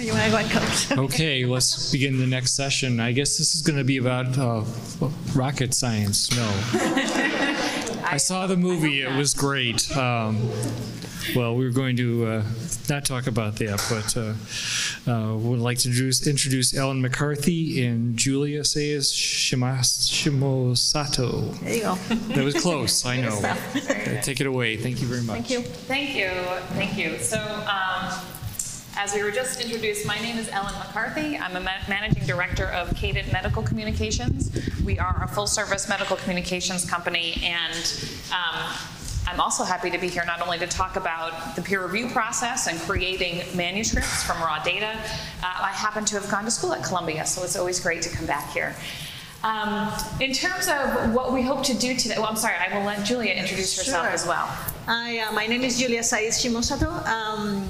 You want to go and coach? Okay, let's begin the next session. I guess this is going to be about uh, rocket science. No. I saw the movie, it was great. Um, Well, we're going to uh, not talk about that, but uh, uh, would like to introduce, introduce Ellen McCarthy and Julia Sayas Shimosato. There you go. That was close, I know. Take it away. Thank you very much. Thank you. Thank you, thank you. So, um, as we were just introduced, my name is Ellen McCarthy. I'm a ma- managing director of Cadent Medical Communications. We are a full-service medical communications company, and um, I'm also happy to be here not only to talk about the peer review process and creating manuscripts from raw data. Uh, I happen to have gone to school at Columbia, so it's always great to come back here. Um, in terms of what we hope to do today, well, I'm sorry, I will let Julia introduce herself Sure. as well. I, uh, my name is Julia Saiz Shimosato. Um,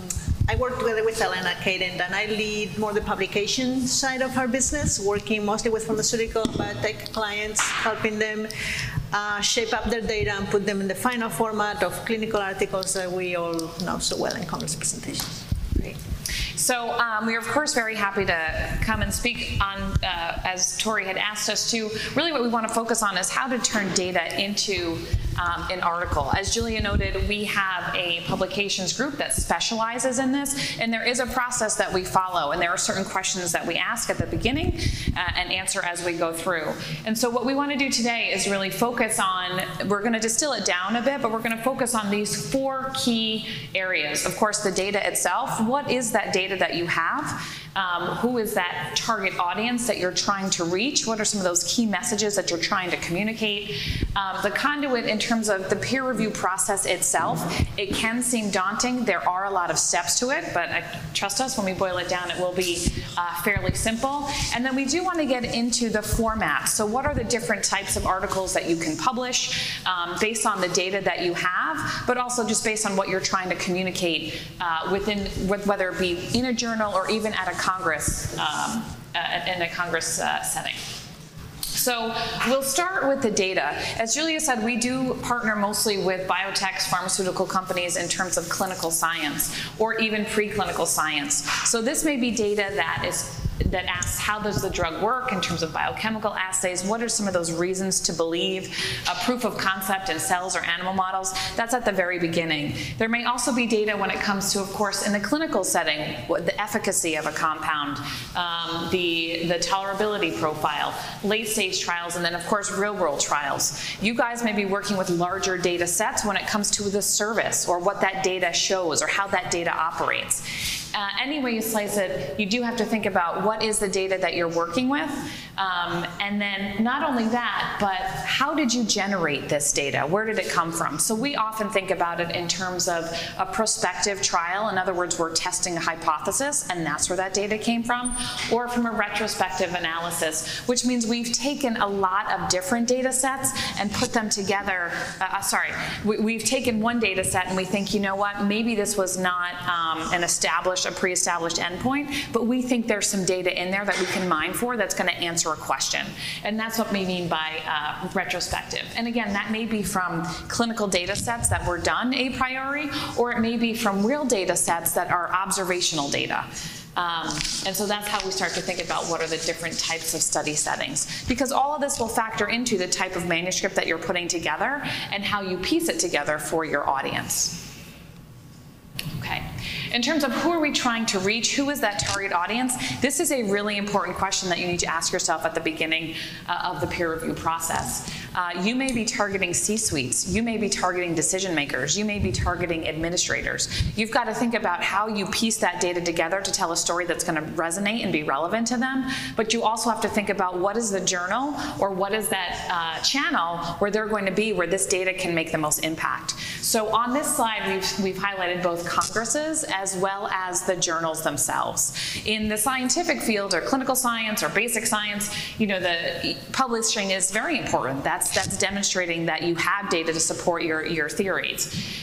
I work together with Elena Cadent, and I lead more the publication side of our business, working mostly with pharmaceutical biotech clients, helping them uh, shape up their data and put them in the final format of clinical articles that we all know so well in Congress presentations. Great. So um, we are, of course, very happy to come and speak on, uh, as Tori had asked us to, really what we want to focus on is how to turn data into um, an article. As Julia noted, we have a publications group that specializes in this, and there is a process that we follow, and there are certain questions that we ask at the beginning uh, and answer as we go through. And so what we want to do today is really focus on, we're going to distill it down a bit, but we're going to focus on these four key areas. Of course, the data itself. What is that data that you have? Um, who is that target audience that you're trying to reach? What are some of those key messages that you're trying to communicate? Um, the conduit in terms of the peer review process itself, it can seem daunting. There are a lot of steps to it, but trust us, when we boil it down, it will be uh, fairly simple. And then we do want to get into the format. So what are the different types of articles that you can publish um, based on the data that you have, but also just based on what you're trying to communicate uh, within, with, whether it be in a journal or even at a Congress, um, uh, in a Congress uh, setting. So we'll start with the data. As Julia said, we do partner mostly with biotechs, pharmaceutical companies in terms of clinical science or even preclinical science. So this may be data that is that asks how does the drug work in terms of biochemical assays, what are some of those reasons to believe, a proof of concept in cells or animal models, that's at the very beginning. There may also be data when it comes to, of course, in the clinical setting, the efficacy of a compound, um, the, the tolerability profile, late stage trials, and then of course real world trials. You guys may be working with larger data sets when it comes to the service or what that data shows or how that data operates. Uh, any way you slice it, you do have to think about what is the data that you're working with, um, and then not only that, but how did you generate this data? Where did it come from? So we often think about it in terms of a prospective trial. In other words, we're testing a hypothesis, and that's where that data came from, or from a retrospective analysis, which means we've taken a lot of different data sets and put them together. Uh, uh, sorry, we, we've taken one data set and we think, you know what, maybe this was not um, an established, a pre-established endpoint, but we think there's some data in there that we can mine for that's going to answer a question. And that's what we mean by uh, retrospective. And again, that may be from clinical data sets that were done a priori, or it may be from real data sets that are observational data. Um, and so that's how we start to think about what are the different types of study settings. Because all of this will factor into the type of manuscript that you're putting together and how you piece it together for your audience. In terms of who are we trying to reach, who is that target audience, this is a really important question that you need to ask yourself at the beginning uh, of the peer review process. Uh, you may be targeting C-suites, you may be targeting decision makers, you may be targeting administrators. You've got to think about how you piece that data together to tell a story that's going to resonate and be relevant to them, but you also have to think about what is the journal or what is that uh, channel where they're going to be where this data can make the most impact. So on this slide, we've, we've highlighted both congresses as well as the journals themselves. In the scientific field or clinical science or basic science, you know, the publishing is very important. That's, that's demonstrating that you have data to support your, your theories.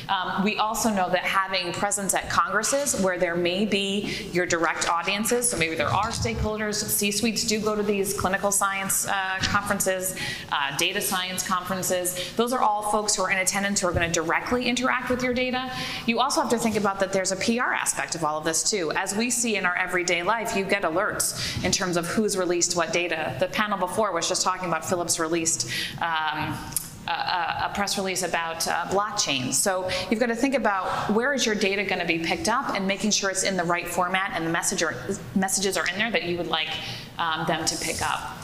Um, we also know that having presence at congresses where there may be your direct audiences, so maybe there are stakeholders, C-suites do go to these clinical science uh, conferences, uh, data science conferences. Those are all folks who are in attendance who are going to directly interact with your data. You also have to think about that there's a PR PR aspect of all of this too. As we see in our everyday life, you get alerts in terms of who's released what data. The panel before was just talking about Philips released um, a, a press release about uh, blockchain. So you've got to think about where is your data going to be picked up and making sure it's in the right format and the message or, messages are in there that you would like um, them to pick up.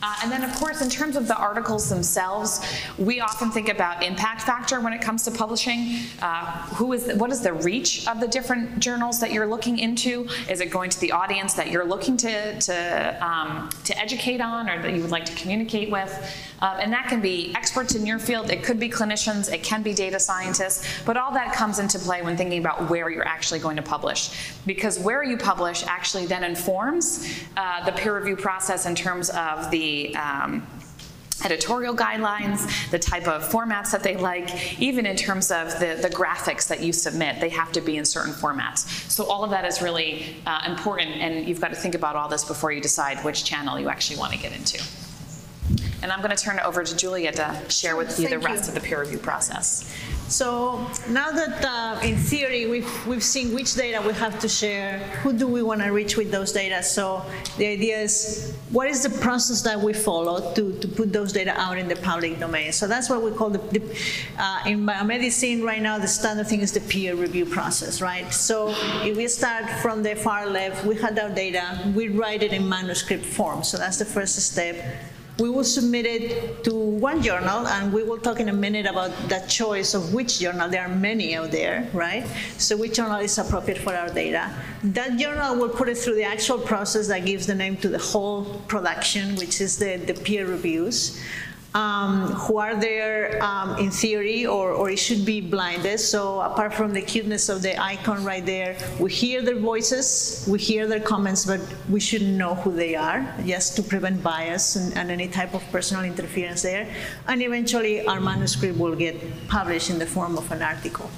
Uh, and then, of course, in terms of the articles themselves, we often think about impact factor when it comes to publishing. Uh, who is, what is the reach of the different journals that you're looking into? Is it going to the audience that you're looking to to, um, to educate on, or that you would like to communicate with? Um, and that can be experts in your field. It could be clinicians. It can be data scientists. But all that comes into play when thinking about where you're actually going to publish, because where you publish actually then informs uh, the peer review process in terms of the um, editorial guidelines, the type of formats that they like, even in terms of the, the graphics that you submit, they have to be in certain formats. So all of that is really uh, important, and you've got to think about all this before you decide which channel you actually want to get into. And I'm going to turn it over to Julia to share with you the Thank you. rest of the peer review process. So now that uh, in theory we've, we've seen which data we have to share, who do we want to reach with those data? So the idea is what is the process that we follow to, to put those data out in the public domain? So that's what we call the, the uh, in biomedicine right now, the standard thing is the peer review process, right? So if we start from the far left, we had our data, we write it in manuscript form. So that's the first step. We will submit it to one journal, and we will talk in a minute about that choice of which journal. There are many out there, right? So which journal is appropriate for our data. That journal will put it through the actual process that gives the name to the whole production, which is the, the peer reviews. Um, who are there um, in theory, or, or it should be blinded. So apart from the cuteness of the icon right there, we hear their voices, we hear their comments, but we shouldn't know who they are, just to prevent bias and, and any type of personal interference there. And eventually, our manuscript will get published in the form of an article.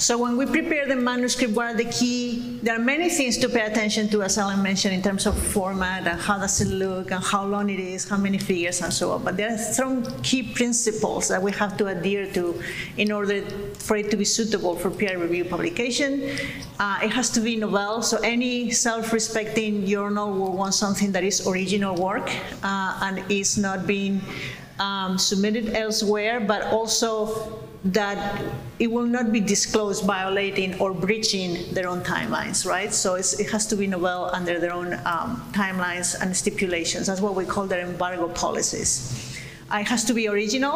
So when we prepare the manuscript, what are the key? There are many things to pay attention to, as Ellen mentioned, in terms of format and how does it look and how long it is, how many figures and so on. But there are some key principles that we have to adhere to in order for it to be suitable for peer review publication. Uh, it has to be novel, so any self-respecting journal will want something that is original work uh, and is not being um, submitted elsewhere, but also that it will not be disclosed violating or breaching their own timelines, right? So it has to be novel under their own um, timelines and stipulations. That's what we call their embargo policies. Uh, it has to be original.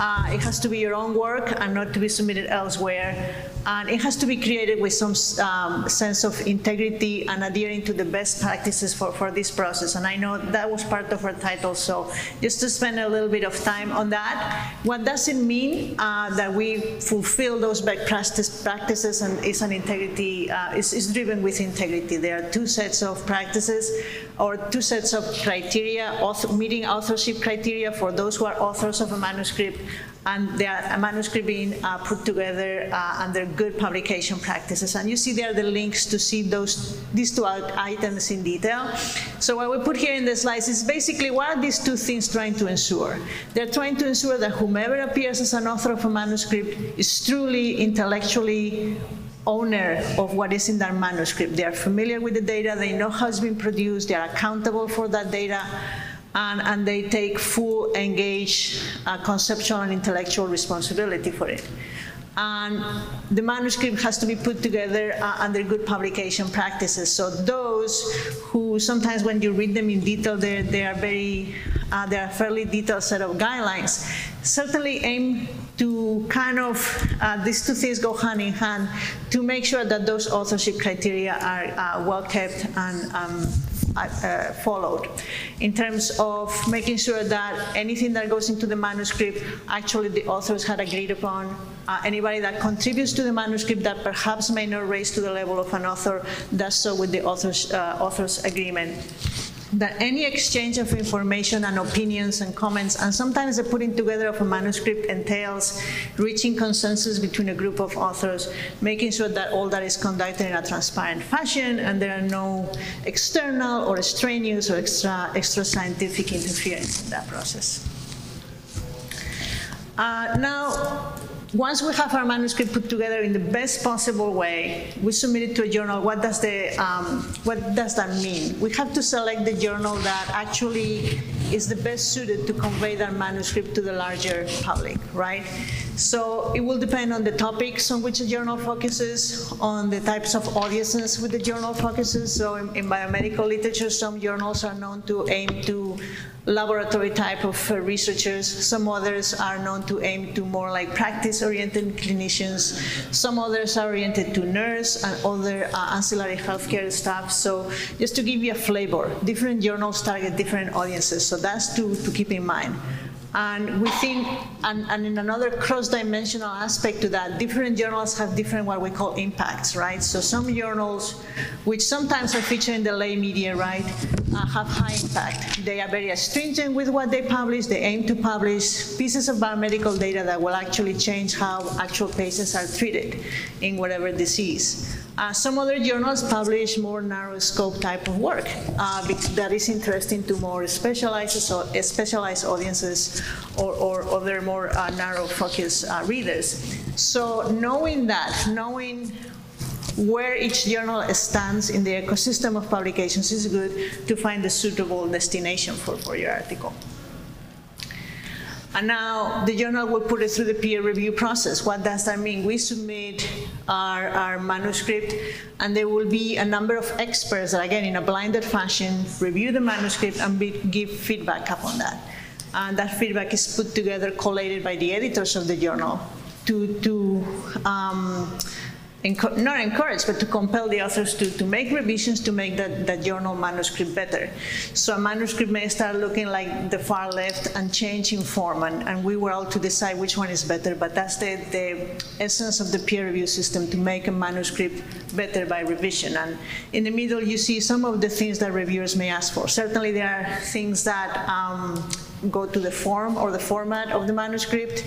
Uh, it has to be your own work and not to be submitted elsewhere. And it has to be created with some um, sense of integrity and adhering to the best practices for, for this process. And I know that was part of our title, so just to spend a little bit of time on that. What does it mean uh, that we fulfill those best practice, practices and is an integrity, uh, is, is driven with integrity? There are two sets of practices or two sets of criteria, author, meeting authorship criteria for those who are authors of a manuscript, and there a manuscript being uh, put together uh, under good publication practices. And you see there the links to see those these two items in detail. So what we put here in the slides is basically what are these two things trying to ensure? They're trying to ensure that whomever appears as an author of a manuscript is truly intellectually owner of what is in that manuscript. They are familiar with the data, they know how it's been produced, they are accountable for that data, and, and they take full, engaged, uh, conceptual and intellectual responsibility for it. And the manuscript has to be put together uh, under good publication practices. So those who sometimes when you read them in detail, they they are very, uh, they are fairly detailed set of guidelines. Certainly aim to kind of, uh, these two things go hand in hand to make sure that those authorship criteria are uh, well kept and um, uh, followed in terms of making sure that anything that goes into the manuscript actually the authors had agreed upon. Uh, anybody that contributes to the manuscript that perhaps may not raise to the level of an author does so with the author's, uh, author's agreement that any exchange of information and opinions and comments, and sometimes the putting together of a manuscript entails reaching consensus between a group of authors, making sure that all that is conducted in a transparent fashion and there are no external or extraneous or extra, extra scientific interference in that process. Uh, now, once we have our manuscript put together in the best possible way, we submit it to a journal. What does the um, what does that mean? We have to select the journal that actually is the best suited to convey that manuscript to the larger public, right? So it will depend on the topics on which the journal focuses, on the types of audiences with the journal focuses. So in, in biomedical literature, some journals are known to aim to laboratory type of uh, researchers. Some others are known to aim to more like practice-oriented clinicians. Some others are oriented to nurse and other uh, ancillary healthcare staff. So just to give you a flavor, different journals target different audiences. So that's to, to keep in mind. And we think, and, and in another cross-dimensional aspect to that, different journals have different what we call impacts, right? So some journals, which sometimes are featured in the lay media, right, uh, have high impact. They are very astringent with what they publish. They aim to publish pieces of biomedical data that will actually change how actual patients are treated in whatever disease. Uh, some other journals publish more narrow scope type of work uh, that is interesting to more specialized, so specialized audiences or, or other more uh, narrow focus uh, readers. So knowing that, knowing where each journal stands in the ecosystem of publications is good to find the suitable destination for, for your article. And now the journal will put it through the peer review process. What does that mean? We submit our, our manuscript, and there will be a number of experts that, again, in a blinded fashion, review the manuscript and be, give feedback upon that. And that feedback is put together, collated by the editors of the journal to, to um, not encourage, but to compel the authors to, to make revisions to make that, that journal manuscript better. So a manuscript may start looking like the far left and change in form, and, and we were all to decide which one is better, but that's the, the essence of the peer review system, to make a manuscript better by revision. And in the middle, you see some of the things that reviewers may ask for. Certainly there are things that um, go to the form or the format of the manuscript.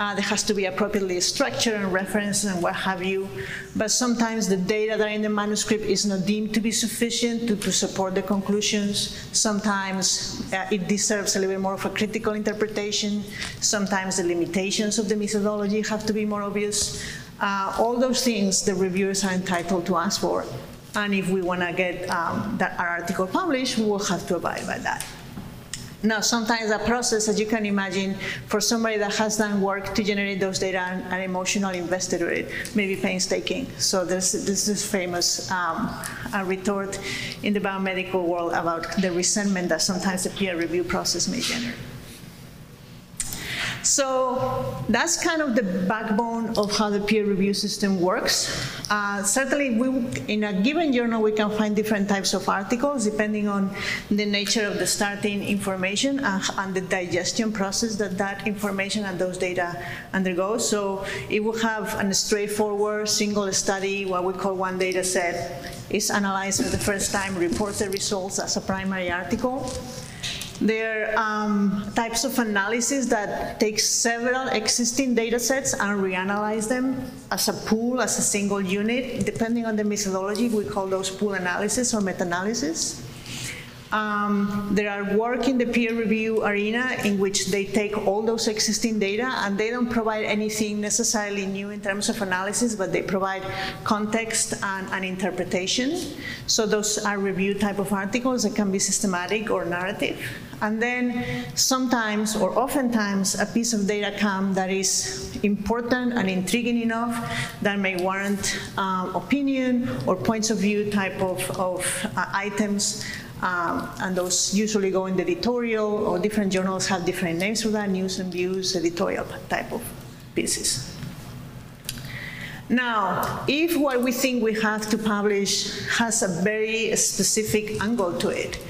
Uh, there has to be appropriately structured and referenced and what have you. But sometimes the data that are in the manuscript is not deemed to be sufficient to, to support the conclusions. Sometimes uh, it deserves a little bit more of a critical interpretation. Sometimes the limitations of the methodology have to be more obvious. Uh, all those things the reviewers are entitled to ask for. And if we want to get um, that our article published, we will have to abide by that. Now, sometimes that process, as you can imagine, for somebody that has done work to generate those data and, and emotionally invested in it, may be painstaking. So there's this is famous um, retort in the biomedical world about the resentment that sometimes the peer review process may generate. So that's kind of the backbone of how the peer review system works. Uh, certainly, we, in a given journal, we can find different types of articles depending on the nature of the starting information and, and the digestion process that that information and those data undergo. So it will have a straightforward single study, what we call one data set, is analyzed for the first time, reports the results as a primary article. There are um, types of analysis that take several existing data sets and reanalyze them as a pool, as a single unit. Depending on the methodology, we call those pool analysis or meta-analysis. Um, there are work in the peer review arena in which they take all those existing data and they don't provide anything necessarily new in terms of analysis, but they provide context and, and interpretation. So those are review type of articles that can be systematic or narrative. And then sometimes or oftentimes a piece of data come that is important and intriguing enough that may warrant um, opinion or points of view type of, of uh, items um, and those usually go in the editorial, or different journals have different names for that, news and views, editorial type of pieces. Now, if what we think we have to publish has a very specific angle to it,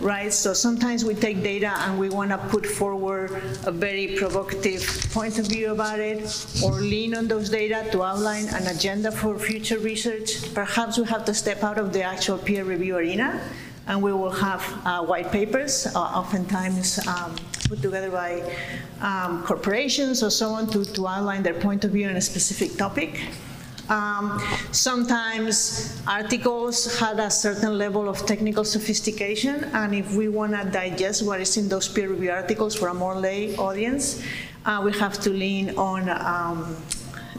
right? So sometimes we take data and we want to put forward a very provocative point of view about it or lean on those data to outline an agenda for future research. Perhaps we have to step out of the actual peer review arena and we will have uh, white papers, uh, oftentimes um, put together by um, corporations or so on to, to outline their point of view on a specific topic. Um, sometimes articles had a certain level of technical sophistication, and if we want to digest what is in those peer review articles for a more lay audience, Uh, we have to lean on, um,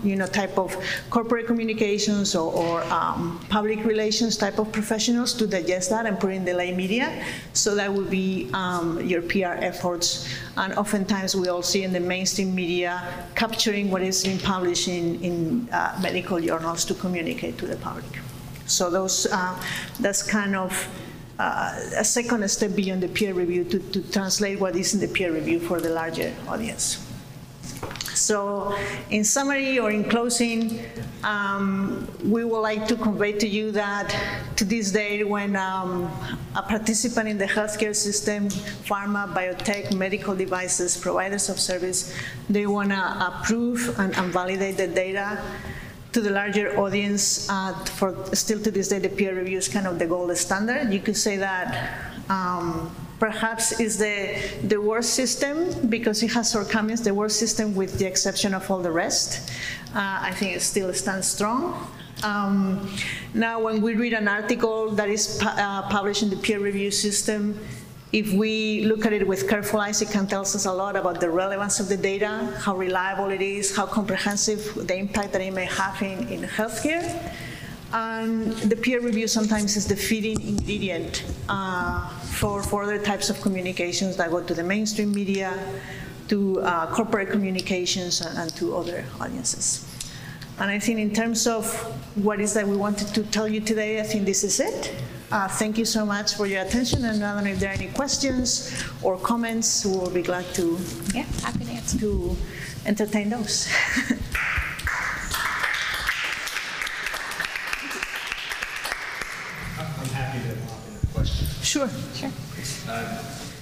you know, type of corporate communications or, or um, public relations type of professionals to digest that and put in the lay media. So that would be um, your PR efforts. And oftentimes we all see in the mainstream media capturing what is being published in, in uh, medical journals to communicate to the public. So those, uh, that's kind of uh, a second step beyond the peer review to, to translate what is in the peer review for the larger audience. So in summary or in closing, um, we would like to convey to you that to this day, when um, a participant in the healthcare system, pharma, biotech, medical devices, providers of service, they want to approve and, and validate the data to the larger audience, uh, for still to this day, the peer review is kind of the gold standard. You could say that um, perhaps is the, the worst system because it has shortcomings, the worst system with the exception of all the rest. Uh, I think it still stands strong. Um, now, when we read an article that is pu- uh, published in the peer review system, if we look at it with careful eyes, it can tell us a lot about the relevance of the data, how reliable it is, how comprehensive the impact that it may have in, in healthcare. And the peer review sometimes is the feeding ingredient uh, for, for other types of communications that go to the mainstream media, to uh, corporate communications, and, and to other audiences. And I think in terms of what is that we wanted to tell you today, I think this is it. Uh, Thank you so much for your attention, and I don't know if there are any questions or comments, we will be glad to, Yeah, happy to to entertain those. I'm happy to hop in a question. Sure.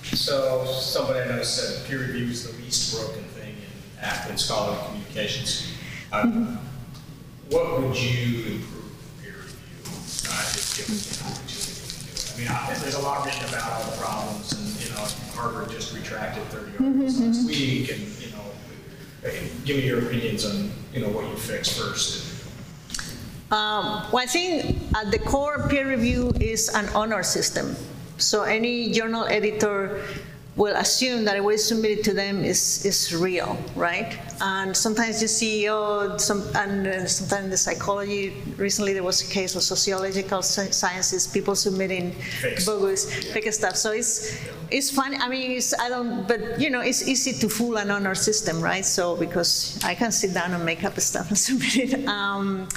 Sure. So somebody I know said peer review is the least broken thing in app in scholarly communications. Um, What would you improve in peer review, uh, if given the opportunity to do it? I mean, I- there's a lot written about all the problems, and, you know, Harvard just retracted 30 articles last week, and, you know, give me your opinions on, you know, what you fix first. Um, Well, I think at the core, peer review is an honor system. So any journal editor will assume that what is submitted to them is, is real, right? And sometimes you see, oh, some, and uh, sometimes in the psychology, recently there was a case of sociological sciences, people submitting Fake bogus, fake stuff. So it's, it's funny, I mean, it's, I don't, but, you know, it's easy to fool an honor system, right? So, because I can sit down and make up stuff and submit it. Um,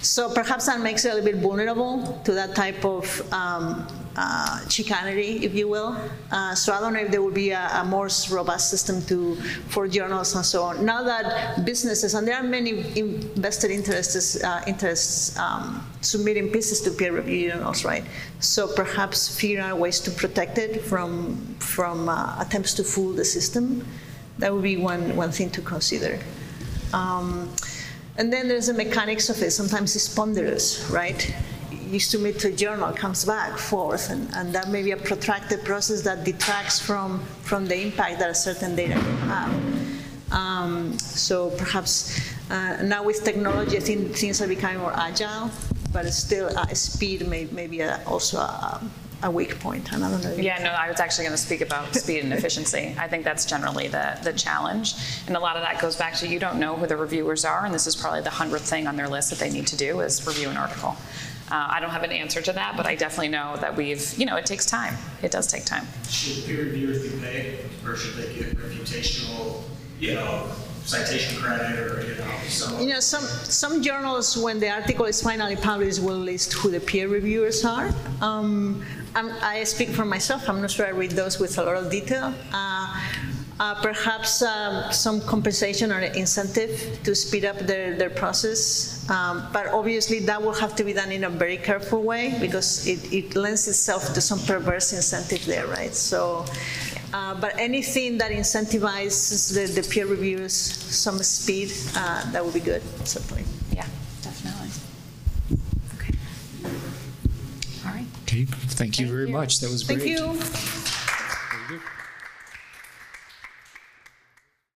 so perhaps that makes it a little bit vulnerable to that type of um, uh, chicanery, if you will. Uh, so I don't know if there will be a, a more robust system to, for journals and so on. Now that businesses, and there are many invested interests, uh, interests um, submitting pieces to peer review journals, right? So perhaps figure out ways to protect it from, from uh, attempts to fool the system. That would be one, one thing to consider. Um, and then there's the mechanics of it. Sometimes it's ponderous, right? You submit to a journal, comes back, forth, and, and that may be a protracted process that detracts from, from the impact that a certain data will have. Um, so perhaps uh, now with technology, I think things are becoming more agile, but still uh, speed may, may be a, also a, a weak point. And I don't know. Yeah, no, I was actually going to speak about speed and efficiency. I think that's generally the, the challenge. And a lot of that goes back to you don't know who the reviewers are, and this is probably the hundredth thing on their list that they need to do is review an article. Uh, I don't have an answer to that, but I definitely know that we've, you know, it takes time. It does take time. Should peer reviewers be paid, or should they get reputational, you know, citation credit, or, you know, some? You know, some, some journals, when the article is finally published, will list who the peer reviewers are. Um, I'm, I speak for myself, I'm not sure I read those with a lot of detail. Uh, uh, perhaps um, some compensation or incentive to speed up their, their process. Um, but obviously, that will have to be done in a very careful way because it, it lends itself to some perverse incentive there, right? So, uh, but anything that incentivizes the, the peer reviewers some speed, uh, that would be good, certainly. Yeah, definitely. Okay. All right. Okay, thank you very you. much. That was great. Thank you.